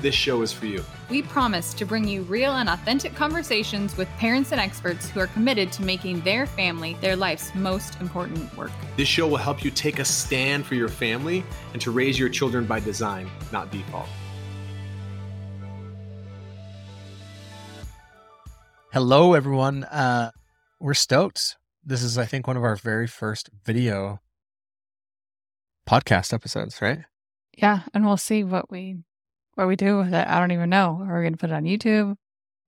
this show is for you. We promise to bring you real and authentic conversations with parents and experts who are committed to making their family their life's most important work. This show will help you take a stand for your family and to raise your children by design, not default. Hello, everyone. Uh, we're stoked. This is, I think, one of our very first video podcast episodes, right? Yeah, and we'll see what we what we do with it. I don't even know. Are we going to put it on YouTube?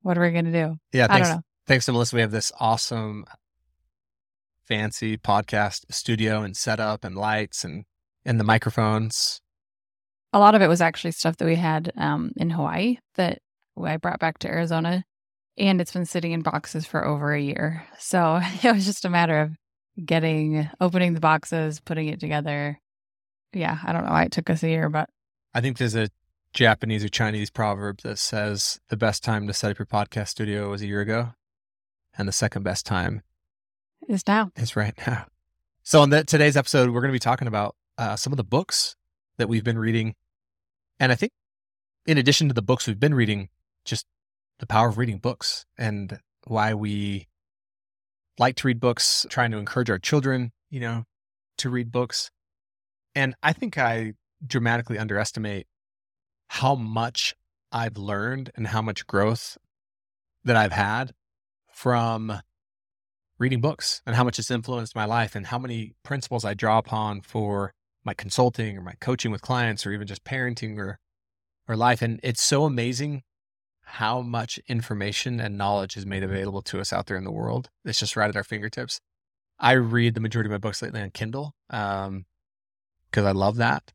What are we going to do? Yeah, I thanks, don't know. thanks to Melissa. We have this awesome, fancy podcast studio and setup and lights and and the microphones. A lot of it was actually stuff that we had um, in Hawaii that I brought back to Arizona, and it's been sitting in boxes for over a year. So it was just a matter of getting, opening the boxes, putting it together. Yeah, I don't know why it took us a year, but I think there's a Japanese or Chinese proverb that says the best time to set up your podcast studio was a year ago, and the second best time is now. is right now. So, on the, today's episode, we're going to be talking about uh, some of the books that we've been reading. And I think, in addition to the books we've been reading, just the power of reading books and why we like to read books, trying to encourage our children, you know, to read books. And I think I dramatically underestimate how much I've learned and how much growth that I've had from reading books and how much it's influenced my life and how many principles I draw upon for my consulting or my coaching with clients or even just parenting or or life. And it's so amazing how much information and knowledge is made available to us out there in the world. It's just right at our fingertips. I read the majority of my books lately on kindle um because i love that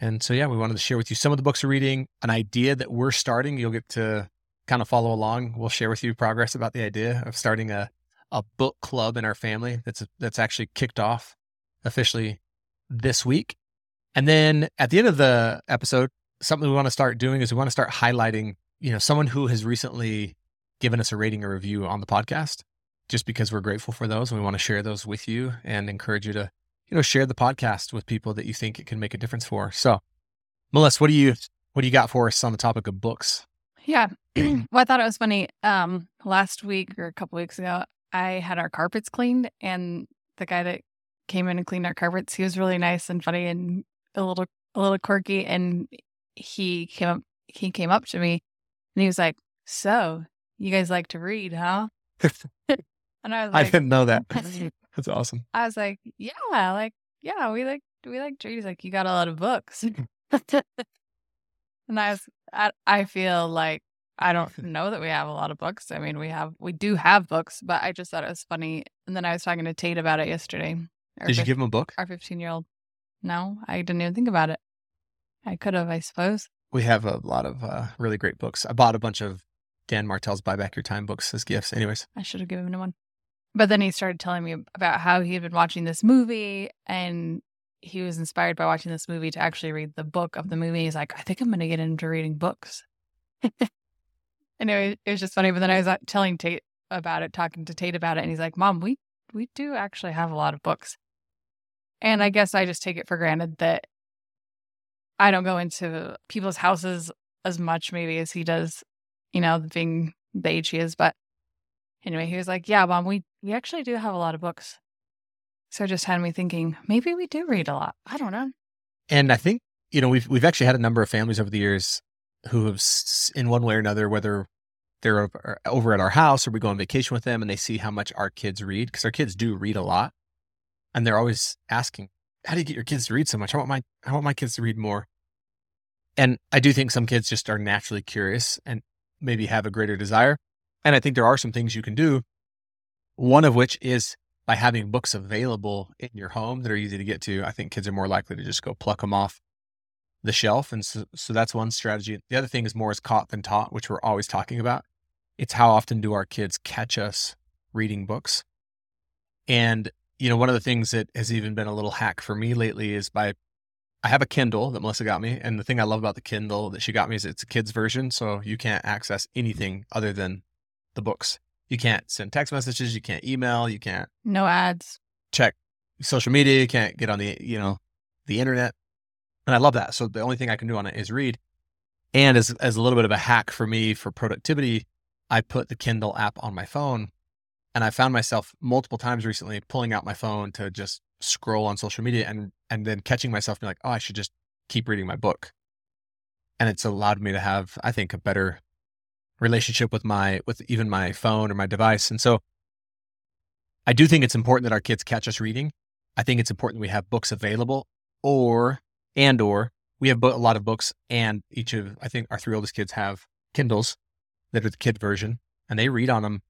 and so yeah we wanted to share with you some of the books we're reading an idea that we're starting you'll get to kind of follow along we'll share with you progress about the idea of starting a a book club in our family that's that's actually kicked off officially this week. And then at the end of the episode, something we want to start doing is we want to start highlighting, you know, someone who has recently given us a rating or review on the podcast, just because we're grateful for those and we want to share those with you and encourage you to, you know, share the podcast with people that you think it can make a difference for. So, Melissa, what do you what do you got for us on the topic of books? Yeah. well, I thought it was funny. Um, last week or a couple weeks ago, I had our carpets cleaned, and the guy that came in and cleaned our carpets, he was really nice and funny and a little a little quirky. And he came up he came up to me and he was like, "So, you guys like to read, huh?" And I was like, I didn't know that. That's awesome. I was like, "Yeah, like yeah, we like we like trees. like, "You got a lot of books," and I was I I feel like I don't know that we have a lot of books. I mean, we have we do have books, but I just thought it was funny. And then I was talking to Tate about it yesterday. Did you give him a book? our fifteen year old? No, I didn't even think about it. I could have, I suppose. We have a lot of uh, really great books. I bought a bunch of Dan Martell's Buy Back Your Time books as gifts. Anyways, I should have given him one. But then he started telling me about how he had been watching this movie and he was inspired by watching this movie to actually read the book of the movie. He's like, I think I'm going to get into reading books. and it was, just funny. But then I was uh, telling Tate about it, talking to Tate about it, and he's like, Mom, we we do actually have a lot of books. And I guess I just take it for granted that I don't go into people's houses as much maybe as he does, you know, being the age he is. But anyway, he was like, Yeah, Mom, we, we actually do have a lot of books. So just had me thinking, maybe we do read a lot. I don't know. and I think you know we've we've actually had a number of families over the years who have, in one way or another, whether they're over- over at our house or we go on vacation with them, and they see how much our kids read because our kids do read a lot, and they're always asking, "How do you get your kids to read so much? I want my I want my kids to read more." And I do think some kids just are naturally curious and maybe have a greater desire. And I think there are some things you can do. One of which is by having books available in your home that are easy to get to. I think kids are more likely to just go pluck them off the shelf. And so, so that's one strategy. The other thing is more is caught than taught, which we're always talking about. it's how often do our kids catch us reading books? And, you know, one of the things that has even been a little hack for me lately is by I have a Kindle that Melissa got me. And the thing I love about the Kindle that she got me is it's a kid's version. So you can't access anything other than the books. You can't send text messages. You can't email. You can't No ads. check social media. You can't get on the, you know, the internet. And I love that. So the only thing I can do on it is read. And as, as a little bit of a hack for me for productivity, I put the Kindle app on my phone. And I found myself multiple times recently pulling out my phone to just scroll on social media and and then catching myself being like, oh, I should just keep reading my book. And it's allowed me to have, I think, a better relationship with my with even my phone or my device. And so I do think it's important that our kids catch us reading. I think it's important we have books available or and or we have a lot of books and each of I think our three oldest kids have Kindles that are the kid version and they read on them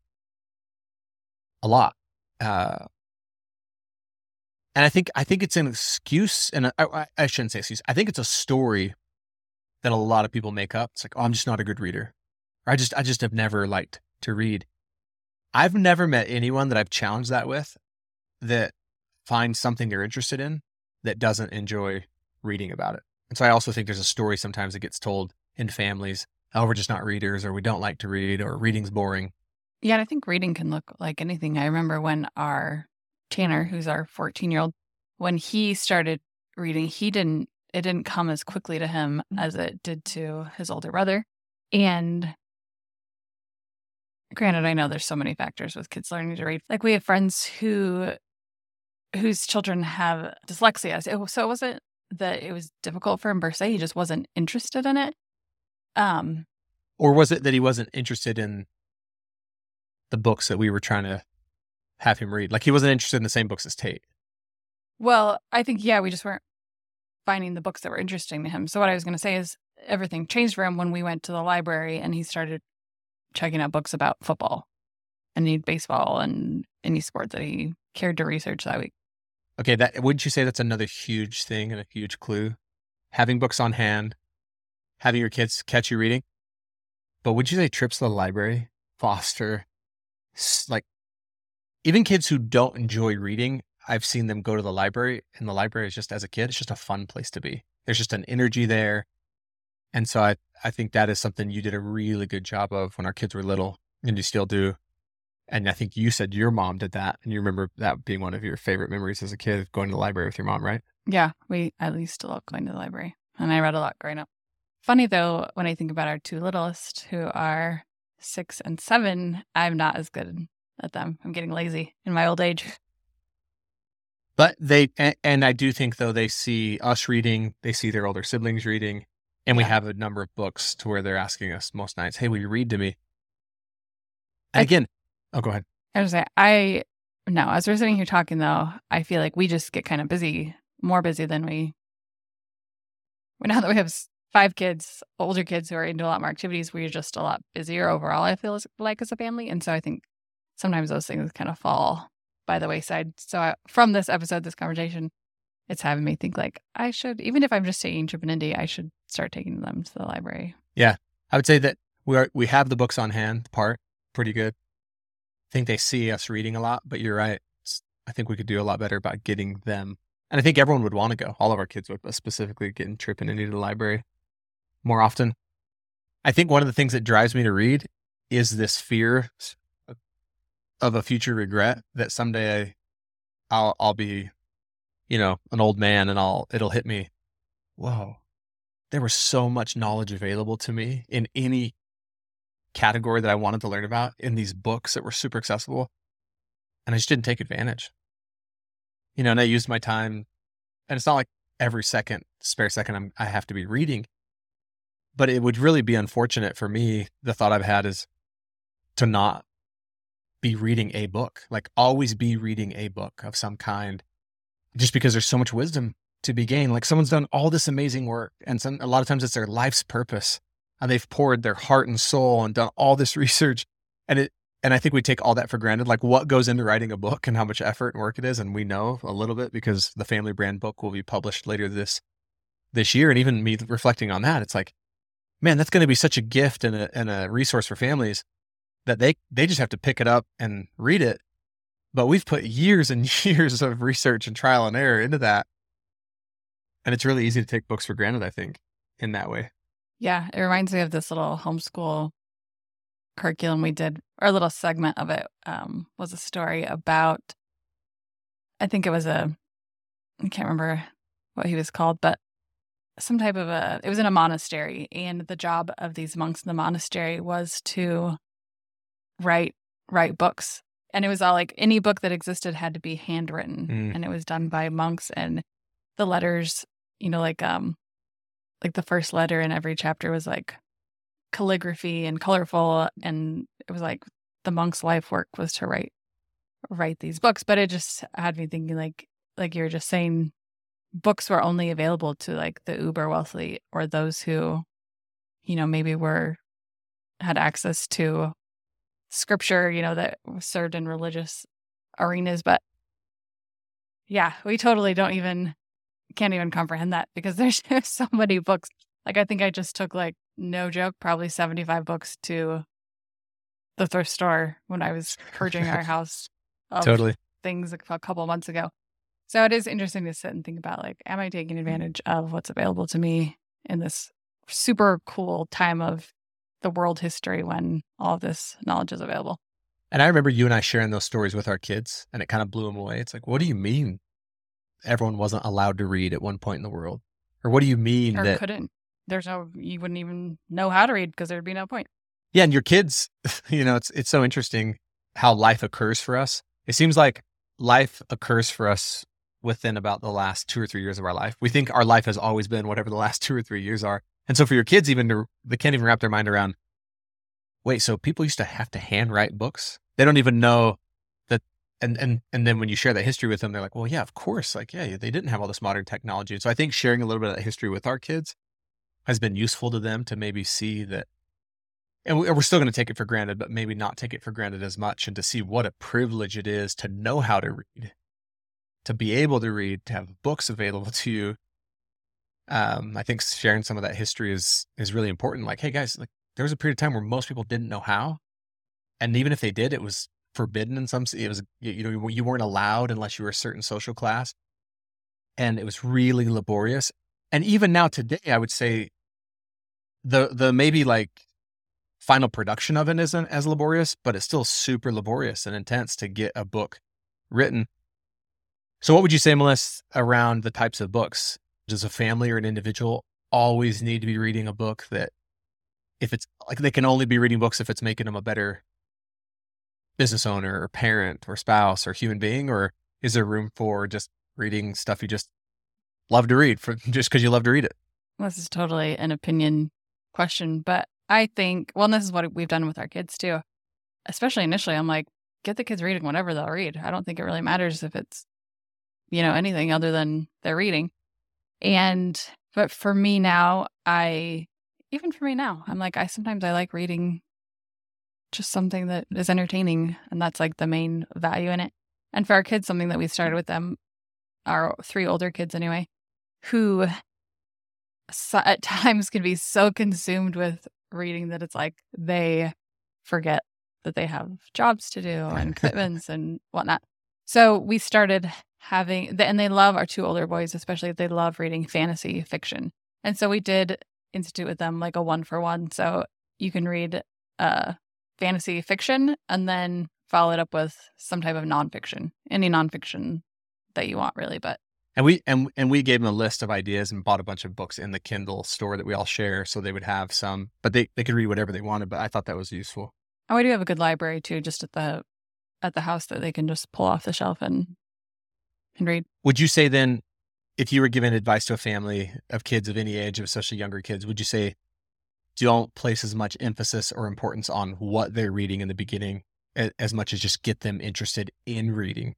a lot. Uh, and I think I think it's an excuse, and I, I shouldn't say excuse. I think it's a story that a lot of people make up. It's like, oh, I'm just not a good reader, or I just I just have never liked to read. I've never met anyone that I've challenged that with that finds something they're interested in that doesn't enjoy reading about it. And so I also think there's a story sometimes that gets told in families. Oh, we're just not readers, or we don't like to read, or reading's boring. Yeah, and I think reading can look like anything. I remember when our Tanner, who's our 14 year old, when he started reading, he didn't, it didn't come as quickly to him mm. as it did to his older brother. And granted, I know there's so many factors with kids learning to read. Like we have friends who, whose children have dyslexia. So it wasn't that it was difficult for him per se. He just wasn't interested in it. Um, or was it that he wasn't interested in the books that we were trying to have him read. Like he wasn't interested in the same books as Tate. Well, I think yeah, we just weren't finding the books that were interesting to him. So what I was going to say is everything changed for him when we went to the library and he started checking out books about football and baseball and any sport that he cared to research that week. Okay, that wouldn't you say that's another huge thing and a huge clue? Having books on hand, having your kids catch you reading. But would you say trips to the library foster like even kids who don't enjoy reading, I've seen them go to the library, and the library is just as a kid, it's just a fun place to be. There's just an energy there. And so I, I think that is something you did a really good job of when our kids were little, and you still do. And I think you said your mom did that, and you remember that being one of your favorite memories as a kid, going to the library with your mom, right? Yeah, we at least love going to the library, and I read a lot growing up. Funny though, when I think about our two littlest, who are six and seven, I'm not as good at them. I'm getting lazy in my old age. But they, and, and I do think though, they see us reading, they see their older siblings reading, and we have a number of books to where they're asking us most nights, Hey, will you read to me? And I, again, oh, go ahead. I was say, I, no, as we're sitting here talking though, I feel like we just get kind of busy, more busy than we, now that we have five kids, older kids who are into a lot more activities, we're just a lot busier overall, I feel like as a family. And so I think sometimes those things kind of fall by the wayside. So I, from this episode, this conversation, it's having me think like I should, even if I'm just taking Chip and Indy, I should start taking them to the library. Yeah. I would say that we are, we have the books on hand part pretty good. I think they see us reading a lot, but you're right. I think we could do a lot better about getting them. And I think everyone would want to go. All of our kids would, specifically getting Trip and Indy the library more often. I think one of the things that drives me to read is this fear of a future regret that someday I'll I'll be, you know, an old man and I'll it'll hit me. Whoa. There was so much knowledge available to me in any category that I wanted to learn about in these books that were super accessible. And I just didn't take advantage. You know, and I used my time and it's not like every second, spare second I'm, I have to be reading, but it would really be unfortunate for me. The thought I've had is to not be reading a book, like always be reading a book of some kind, just because there's so much wisdom to be gained. Like someone's done all this amazing work, and some, a lot of times it's their life's purpose, and they've poured their heart and soul and done all this research, and it. And I think we take all that for granted, like what goes into writing a book and how much effort and work it is. And we know a little bit because the family brand book will be published later this this year. And even me reflecting on that, it's like, man, that's going to be such a gift and a, and a resource for families that they they just have to pick it up and read it. But we've put years and years of research and trial and error into that. And it's really easy to take books for granted, I think, in that way. Yeah, it reminds me of this little homeschool curriculum we did, or a little segment of it um, was a story about, I think it was a, I can't remember what he was called, but some type of a, it was in a monastery. And the job of these monks in the monastery was to write, write books. And it was all like any book that existed had to be handwritten Mm. and it was done by monks and the letters, you know, like, um, like the first letter in every chapter was like calligraphy and colorful and it was like the monk's life work was to write write these books but it just had me thinking like like you were just saying books were only available to like the uber wealthy or those who you know maybe were had access to scripture you know that served in religious arenas but yeah we totally don't even can't even comprehend that because there's, so many books like i think i just took like no joke probably 75 books to the thrift store when i was purging our house Totally. things a cou- couple months ago so it is interesting to sit and think about like am i taking mm-hmm. advantage of what's available to me in this super cool time of the world history when all this knowledge is available And I remember you and I sharing those stories with our kids, and it kind of blew them away. It's like, what do you mean everyone wasn't allowed to read at one point in the world? Or what do you mean or that couldn't there's no you wouldn't even know how to read because there'd be no point Yeah, and your kids, you know, it's it's so interesting how life occurs for us. It seems like life occurs for us within about the last two or three years of our life. We think our life has always been whatever the last two or three years are. And so for your kids, even to, they can't even wrap their mind around. Wait, so people used to have to handwrite books? They don't even know. And and and then when you share that history with them, they're like, well, yeah, of course. Like, yeah, they didn't have all this modern technology. And so I think sharing a little bit of that history with our kids has been useful to them to maybe see that and we- we're still going to take it for granted, but maybe not take it for granted as much, and to see what a privilege it is to know how to read, to be able to read, to have books available to you. Um, I think sharing some of that history is is really important. Like, hey guys, like there was a period of time where most people didn't know how, and even if they did, it was forbidden in some. It was you know you weren't allowed unless you were a certain social class, and it was really laborious. And even now today, I would say the the maybe like final production of it isn't as laborious, but it's still super laborious and intense to get a book written. So, what would you say, Melissa, around the types of books? Does a family or an individual always need to be reading a book that, if it's like they can only be reading books if it's making them a better business owner or parent or spouse or human being? Or is there room for just reading stuff you just love to read for just because you love to read it? this is totally an opinion question but i think well this is what we've done with our kids too especially initially i'm like get the kids reading whatever they'll read i don't think it really matters if it's you know anything other than they're reading and but for me now i even for me now i'm like i sometimes i like reading just something that is entertaining and that's like the main value in it and for our kids something that we started with them our three older kids anyway who at times can be so consumed with reading that it's like they forget that they have jobs to do and commitments and whatnot. So we started having, and they love our two older boys, especially they love reading fantasy fiction. And so we did institute with them like a one for one. So you can read uh, fantasy fiction and then follow it up with some type of nonfiction, any nonfiction that you want, really. But And we and and we gave them a list of ideas and bought a bunch of books in the Kindle store that we all share, so they would have some, but they they could read whatever they wanted. But I thought that was useful. Oh, we do have a good library too, just at the at the house that they can just pull off the shelf and and read. Would you say then, if you were giving advice to a family of kids of any age, especially younger kids, would you say don't place as much emphasis or importance on what they're reading in the beginning as much as just get them interested in reading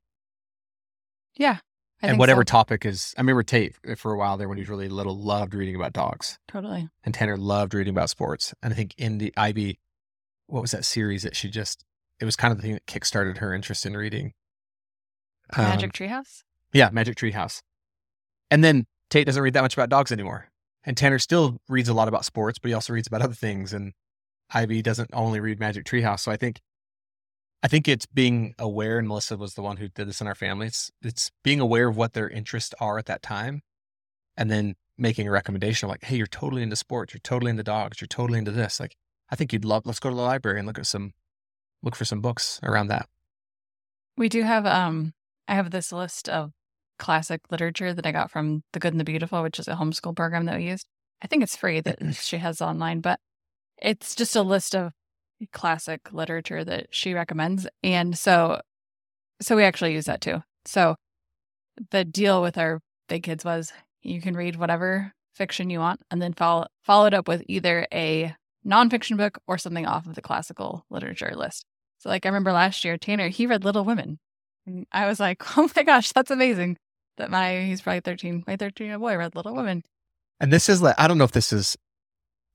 Yeah, I and whatever so. topic is. I remember Tate uh, for a while there when he was really little loved reading about dogs. totally. and Tanner loved reading about sports. And I think in the Ivy, what was that series that she just? It was kind of the thing that kickstarted her interest in reading. Um, Magic Treehouse. yeah, Magic Tree House. And then Tate doesn't read that much about dogs anymore, and Tanner still reads a lot about sports, but he also reads about other things. And Ivy doesn't only read Magic Treehouse. So I think, I think it's being aware, and Melissa was the one who did this in our family. It's, it's being aware of what their interests are at that time and then making a recommendation of like, hey, you're totally into sports, you're totally into dogs, you're totally into this. Like, I think you'd love, let's go to the library and look at some, look for some books around that. We do have um I have this list of classic literature that I got from The Good and the Beautiful, which is a homeschool program that we used. I think it's free that she has online, but it's just a list of classic literature that she recommends. And so so we actually use that too. So the deal with our big kids was you can read whatever fiction you want and then follow follow it up with either a nonfiction book or something off of the classical literature list. So like I remember last year, Tanner, he read Little Women. And I was like, oh my gosh, that's amazing. That my he's probably 13, my 13 year old boy read Little Women. And this is like, I don't know if this is,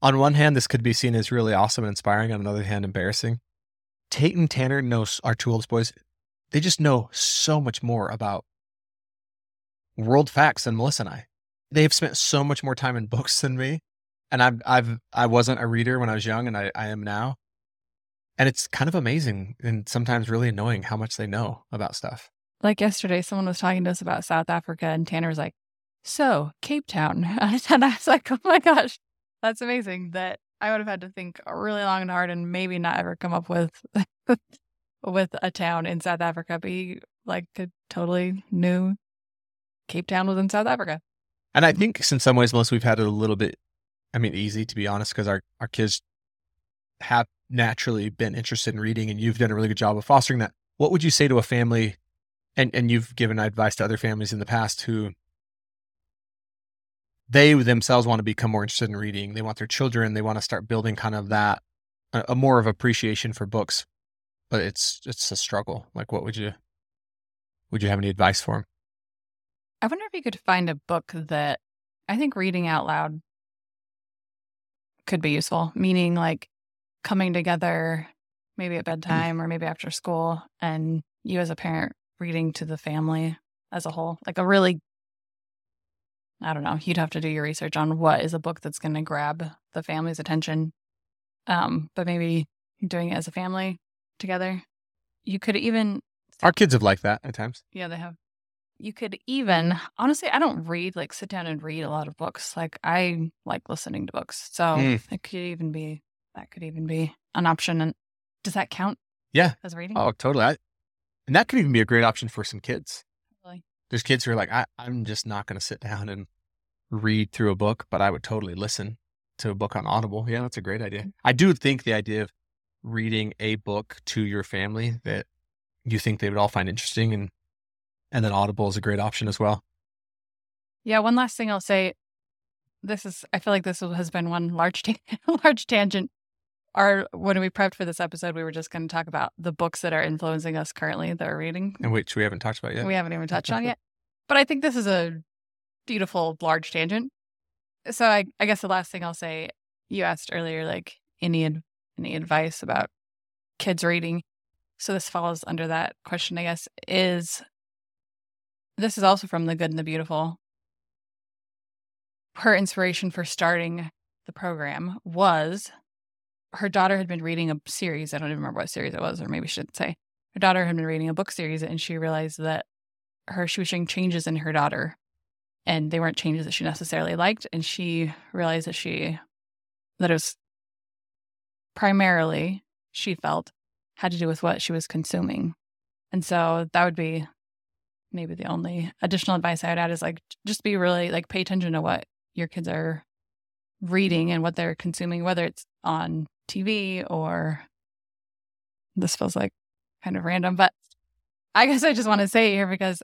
on one hand, this could be seen as really awesome and inspiring. On another hand, embarrassing. Tate and Tanner know our two oldest boys. They just know so much more about world facts than Melissa and I. They have spent so much more time in books than me. And I've, I've, I wasn't a reader when I was young and I, I am now. And it's kind of amazing and sometimes really annoying how much they know about stuff. Like yesterday, someone was talking to us about South Africa, and Tanner was like, So, Cape Town. And I was like, Oh my gosh, that's amazing that I would have had to think really long and hard and maybe not ever come up with with a town in South Africa, but he like could totally knew Cape Town was in South Africa. And I think in some ways, Melissa, we've had it a little bit, I mean, easy to be honest, because our, our kids have naturally been interested in reading and you've done a really good job of fostering that. What would you say to a family and and you've given advice to other families in the past who they themselves want to become more interested in reading. They want their children, they want to start building kind of that a, a more of appreciation for books. But it's it's a struggle. Like what would you would you have any advice for them? I wonder if you could find a book that I think reading out loud could be useful, meaning like coming together maybe at mm. bedtime or maybe after school and you as a parent reading to the family as a whole like a really i don't know you'd have to do your research on what is a book that's going to grab the family's attention um but maybe doing it as a family together you could even our kids have liked that at times yeah they have you could even honestly i don't read like sit down and read a lot of books like i like listening to books so mm. it could even be that could even be an option. And does that count? Yeah. As reading? Oh, totally. I, and that could even be a great option for some kids. Really? There's kids who are like, I, I'm just not going to sit down and read through a book, but I would totally listen to a book on Audible. Yeah, that's a great idea. Mm-hmm. I do think the idea of reading a book to your family that you think they would all find interesting and and then Audible is a great option as well. Yeah, one last thing I'll say. This is I feel like this has been one large ta- large tangent our when we prepped for this episode, we were just going to talk about the books that are influencing us currently that we're reading, and which we haven't talked about yet. We haven't even touched on yet. But I think this is a beautiful large tangent. So I, I guess the last thing I'll say, you asked earlier, like any any advice about kids reading. So this falls under that question, I guess. Is this is also from the Good and the Beautiful. Her inspiration for starting the program was her daughter had been reading a series. I don't even remember what series it was, or maybe she should say. Her daughter had been reading a book series and she realized that her she was showing changes in her daughter and they weren't changes that she necessarily liked. And she realized that she that it was primarily, she felt, had to do with what she was consuming. And so that would be maybe the only additional advice I would add is like just be really like pay attention to what your kids are reading and what they're consuming, whether it's on TV or this feels like kind of random, but I guess I just want to say it here because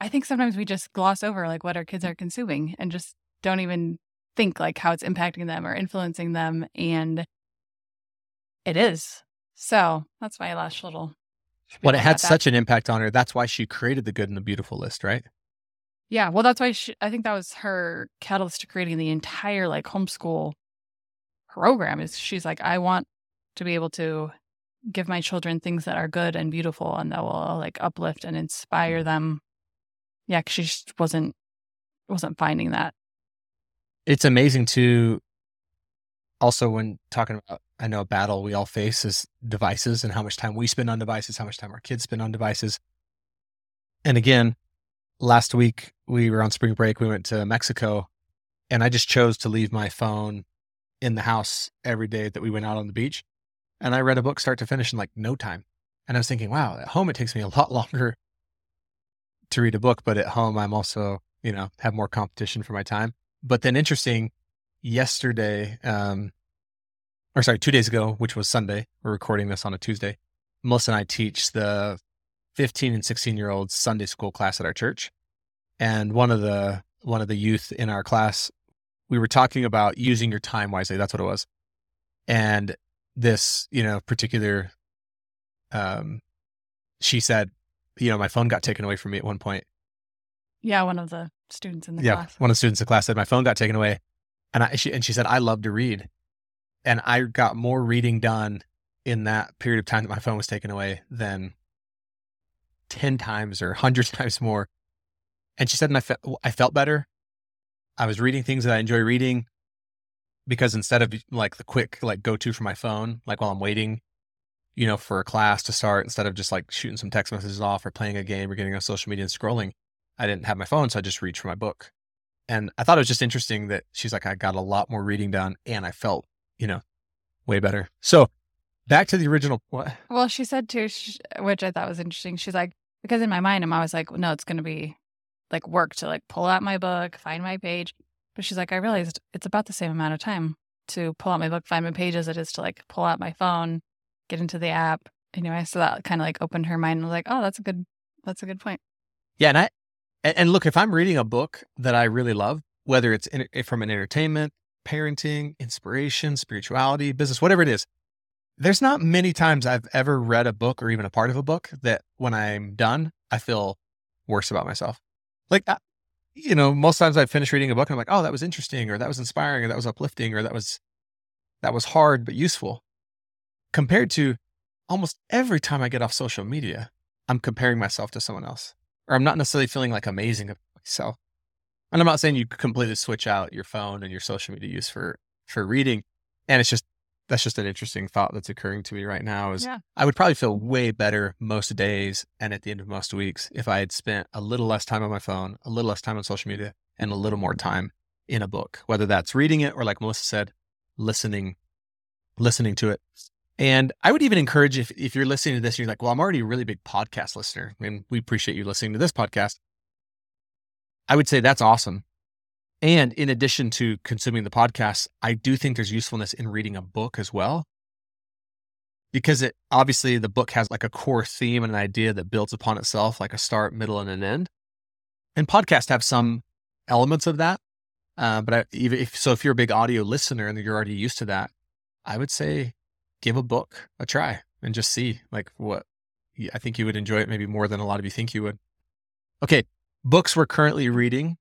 I think sometimes we just gloss over like what our kids are consuming and just don't even think like how it's impacting them or influencing them. And it is. So that's my last little. Well, it had such an impact on her. That's why she created the good and the beautiful list, right? Yeah. Well, that's why she, I think that was her catalyst to creating the entire like homeschool program is she's like i want to be able to give my children things that are good and beautiful and that will like uplift and inspire mm-hmm. them yeah because she just wasn't wasn't finding that it's amazing to also when talking about I know a battle we all face is devices and how much time we spend on devices, how much time our kids spend on devices. And again, last week we were on spring break. We went to Mexico and I just chose to leave my phone in the house every day that we went out on the beach. And I read a book start to finish in like no time. And I was thinking, wow, at home it takes me a lot longer to read a book, but at home I'm also, you know, have more competition for my time. But then interesting, yesterday, um, or sorry, two days ago, which was Sunday, we're recording this on a Tuesday. Melissa and I teach the 15 and 16 year old Sunday school class at our church. And one of the one of the youth in our class, we were talking about using your time wisely. That's what it was. And this, you know, particular um she said, you know, my phone got taken away from me at one point. Yeah, one of the students in the yeah, class. one of the students in the class said my phone got taken away. And I she and she said, I love to read. And I got more reading done in that period of time that my phone was taken away than 10 times or 100 times more. And she said, and I, fe- I felt better. I was reading things that I enjoy reading because instead of like the quick, like go to for my phone, like while I'm waiting, you know, for a class to start, instead of just like shooting some text messages off or playing a game or getting on social media and scrolling, I didn't have my phone. So I just reached for my book. And I thought it was just interesting that she's like, I got a lot more reading done and I felt, you know, way better. So back to the original. What? Well, she said too, which I thought was interesting. She's like, because in my mind, I'm always like, no, it's going to be like work to like pull out my book, find my page. But she's like, I realized it's about the same amount of time to pull out my book, find my page as it is to like pull out my phone, get into the app. Anyway, so that kind of like opened her mind and was like, oh, that's a good, that's a good point. Yeah, and I and, look, if I'm reading a book that I really love, whether it's in, eh, from an entertainment, parenting, inspiration, spirituality, business, whatever it is, there's not many times I've ever read a book or even a part of a book that when I'm done, I feel worse about myself. Like, uh, you know, most times I finish reading a book and I'm like, oh, that was interesting, or that was inspiring, or that was uplifting, or that was that was hard but useful. Compared to almost every time I get off social media, I'm comparing myself to someone else or I'm not necessarily feeling like amazing of myself. And I'm not saying you completely switch out your phone and your social media use for for reading. And it's just that's just an interesting thought that's occurring to me right now is Yeah. I would probably feel way better most days and at the end of most weeks if I had spent a little less time on my phone, a little less time on social media, and a little more time in a book, whether that's reading it or like Melissa said, listening, listening to it. And I would even encourage if, if you're listening to this, and you're like, well, I'm already a really big podcast listener and we appreciate you listening to this podcast. I would say that's awesome. And in addition to consuming the podcast, I do think there's usefulness in reading a book as well. Because it obviously the book has like a core theme and an idea that builds upon itself, like a start, middle, and an end. And podcasts have some elements of that. Uh, but I, even if so, if you're a big audio listener and you're already used to that, I would say give a book a try and just see like what I think you would enjoy it maybe more than a lot of you think you would. Okay, books we're currently reading.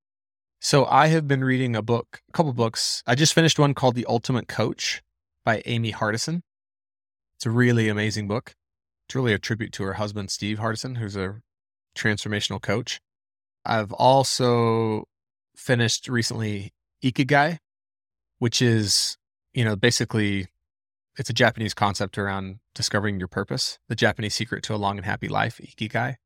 So I have been reading a book, a couple books. I just finished one called The Ultimate Coach by Amy Hardison. It's a really amazing book. It's really a tribute to her husband Steve Hardison, who's a transformational coach. I've also finished recently Ikigai, which is, you know, basically it's a Japanese concept around discovering your purpose, the Japanese secret to a long and happy life, Ikigai.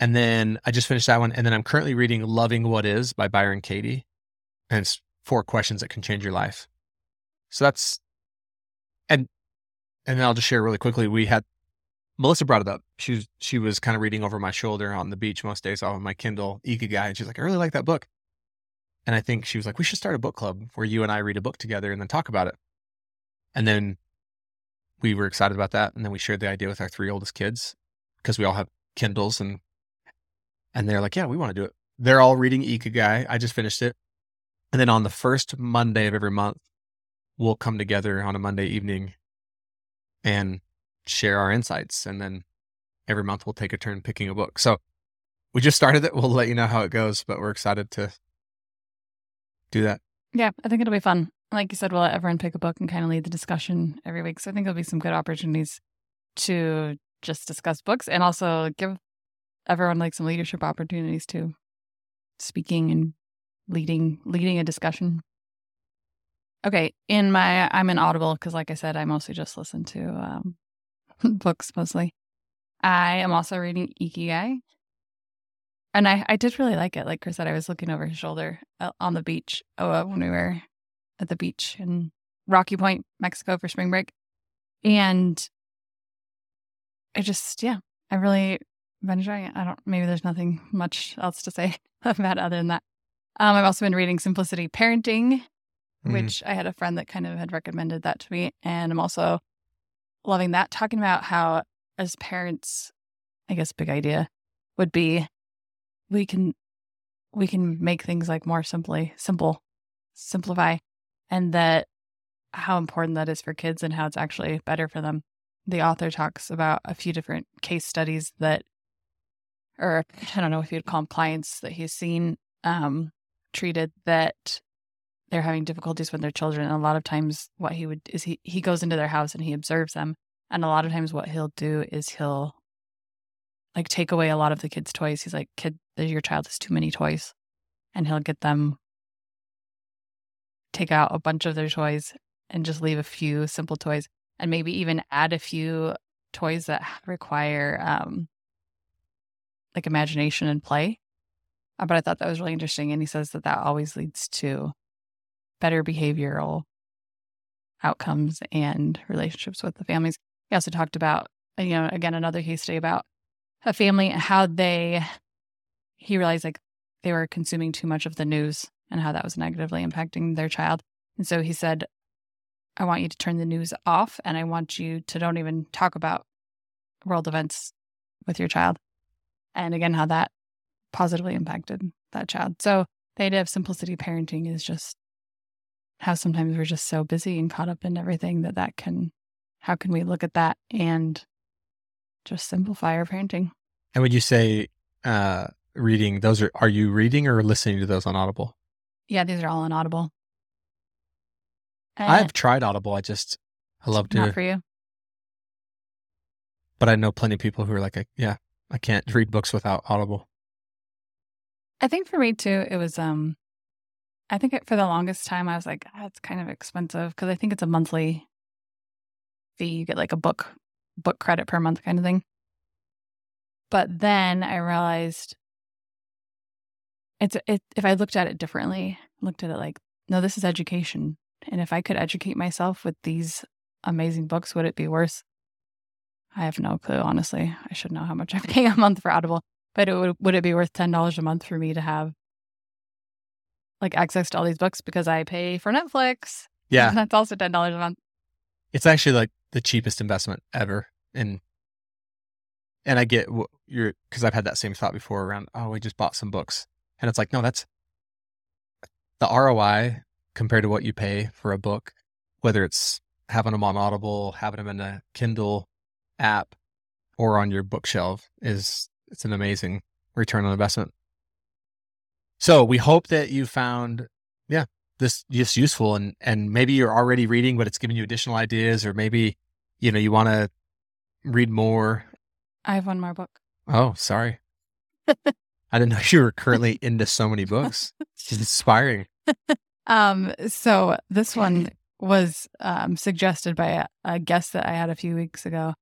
And then I just finished that one. And then I'm currently reading Loving What Is by Byron Katie. And it's four questions that can change your life. So that's, and, and then I'll just share really quickly. We had, Melissa brought it up. She was, she was kind of reading over my shoulder on the beach most days off of my Kindle Ikigai. And she's like, I really like that book. And I think she was like, we should start a book club where you and I read a book together and then talk about it. And then we were excited about that. And then we shared the idea with our three oldest kids because we all have Kindles and and they're like, yeah, we want to do it. They're all reading Ikigai. I just finished it. And then on the first Monday of every month, we'll come together on a Monday evening and share our insights. And then every month we'll take a turn picking a book. So we just started it. We'll let you know how it goes, but we're excited to do that. Yeah, I think it'll be fun. Like you said, we'll let everyone pick a book and kind of lead the discussion every week. So I think there'll be some good opportunities to just discuss books and also give everyone like some leadership opportunities too. Speaking and leading leading a discussion. Okay, in my I'm in Audible because, like I said, I mostly just listen to um, books mostly. I am also reading Ikigai, and I I did really like it. Like Chris said, I was looking over his shoulder uh, on the beach uh, when we were at the beach in Rocky Point, Mexico for spring break, and I just yeah, I really it. I don't maybe there's nothing much else to say about other than that. Um, I've also been reading Simplicity Parenting Mhm. which I had a friend that kind of had recommended that to me. And I'm also loving that, talking about how, as parents, I guess big idea would be we can we can make things like more simply simple simplify and that how important that is for kids and how it's actually better for them the author talks about a few different case studies that or i don't know if you'd call them clients that he's seen um treated that they're having difficulties with their children. And a lot of times what he would is he he goes into their house and he observes them. And a lot of times what he'll do is he'll like take away a lot of the kids toys. He's like kid your child has too many toys. And he'll get them take out a bunch of their toys and just leave a few simple toys. And maybe even add a few toys that require um like imagination and play. Uh, but i thought that was really interesting and he says that that always leads to better behavioral outcomes and relationships with the families. He also talked about you know again another case study about a family and how they he realized like they were consuming too much of the news and how that was negatively impacting their child. And so he said i want you to turn the news off and i want you to don't even talk about world events with your child and again how that positively impacted that child so the idea of simplicity parenting is just how sometimes we're just so busy and caught up in everything that that can how can we look at that and just simplify our parenting And would you say uh, reading, those are are you reading or listening to those on Audible? yeah these are all on audible I've tried Audible. I just I love Eh. not to, for you but I know plenty of people who are like, yeah, I can't read books without Audible. I think for me too, it was um I think it, for the longest time I was like, ah, it's kind of expensive because I think it's a monthly fee. You get like a book book credit per month kind of thing. But then I realized it's it if I looked at it differently, looked at it like, no, this is education. And if I could educate myself with these amazing books, would it be worse? I have no clue, honestly. I should know how much I'm paying a month for Audible but it would would it be worth ten dollars a month for me to have like access to all these books because I pay for Netflix? Yeah, that's also ten dollars a month. it's actually like the cheapest investment ever. And and I get what you're because I've had that same thought before around. Oh, we just bought some books, and it's like, no, that's the ROI compared to what you pay for a book, whether it's having them on Audible, having them in a Kindle app, or on your bookshelf is it's an amazing return on investment. So we hope that you found, yeah, this just useful and and maybe you're already reading, but it's giving you additional ideas, or maybe you know you want to read more. I have one more book. Oh, sorry, I didn't know you were currently into so many books. It's inspiring. Um, so this one was um, suggested by a, a guest that I had a few weeks ago.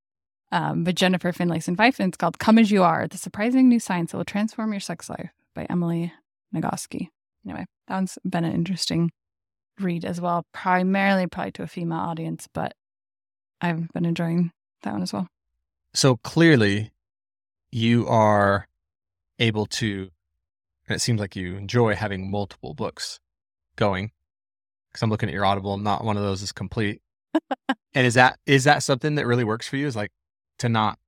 Um, but Jennifer Finlayson Fife, it's called Come As You Are, The Surprising New Science That Will Transform Your Sex Life by Emily Nagoski. Anyway, that one's been an interesting read as well, primarily probably to a female audience, but I've been enjoying that one as well. So clearly, you are able to, and it seems like you enjoy having multiple books going. Because I'm looking at your Audible, not one of those is complete. and is that is that something that really works for you? Is like to not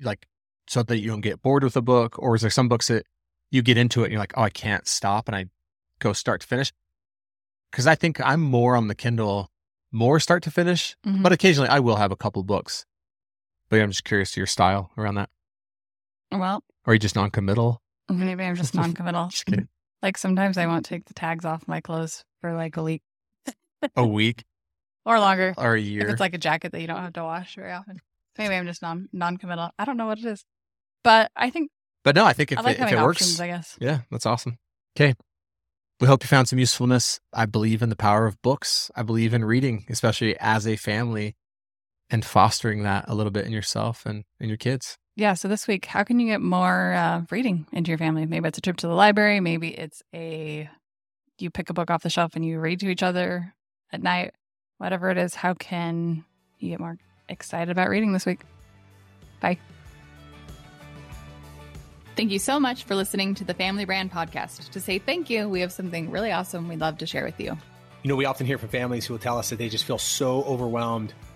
like so that you don't get bored with a book, or is there some books that you get into it and you're like, oh, I can't stop, and I go start to finish? Because I think I'm more on the Kindle, more start to finish, Mhm. but occasionally I will have a couple books. But I'm just curious to your style around that. Well, Or are you just non-committal? maybe I'm just non-committal. Just kidding. Like sometimes I won't take the tags off my clothes for like a week A week or longer. or a year. If year? it's like a jacket that you don't have to wash very often. Maybe I'm just non non-committal. I don't know what it is, but I think but no, I think if I like it, if it works, options. I guess. yeah, that's awesome. Okay. We hope you found some usefulness. I believe in the power of books. I believe in reading, especially as a family and fostering that a little bit in yourself and in your kids. Yeah. So this week, how can you get more uh, reading into your family? Maybe it's a trip to the library. Maybe it's a you pick a book off the shelf and you read to each other at night. Whatever it is, how can you get more excited about reading this week? Bye. Thank you so much for listening to the Family Brand podcast. To say thank you, we have something really awesome we'd love to share with you. You know, we often hear from families who will tell us that they just feel so overwhelmed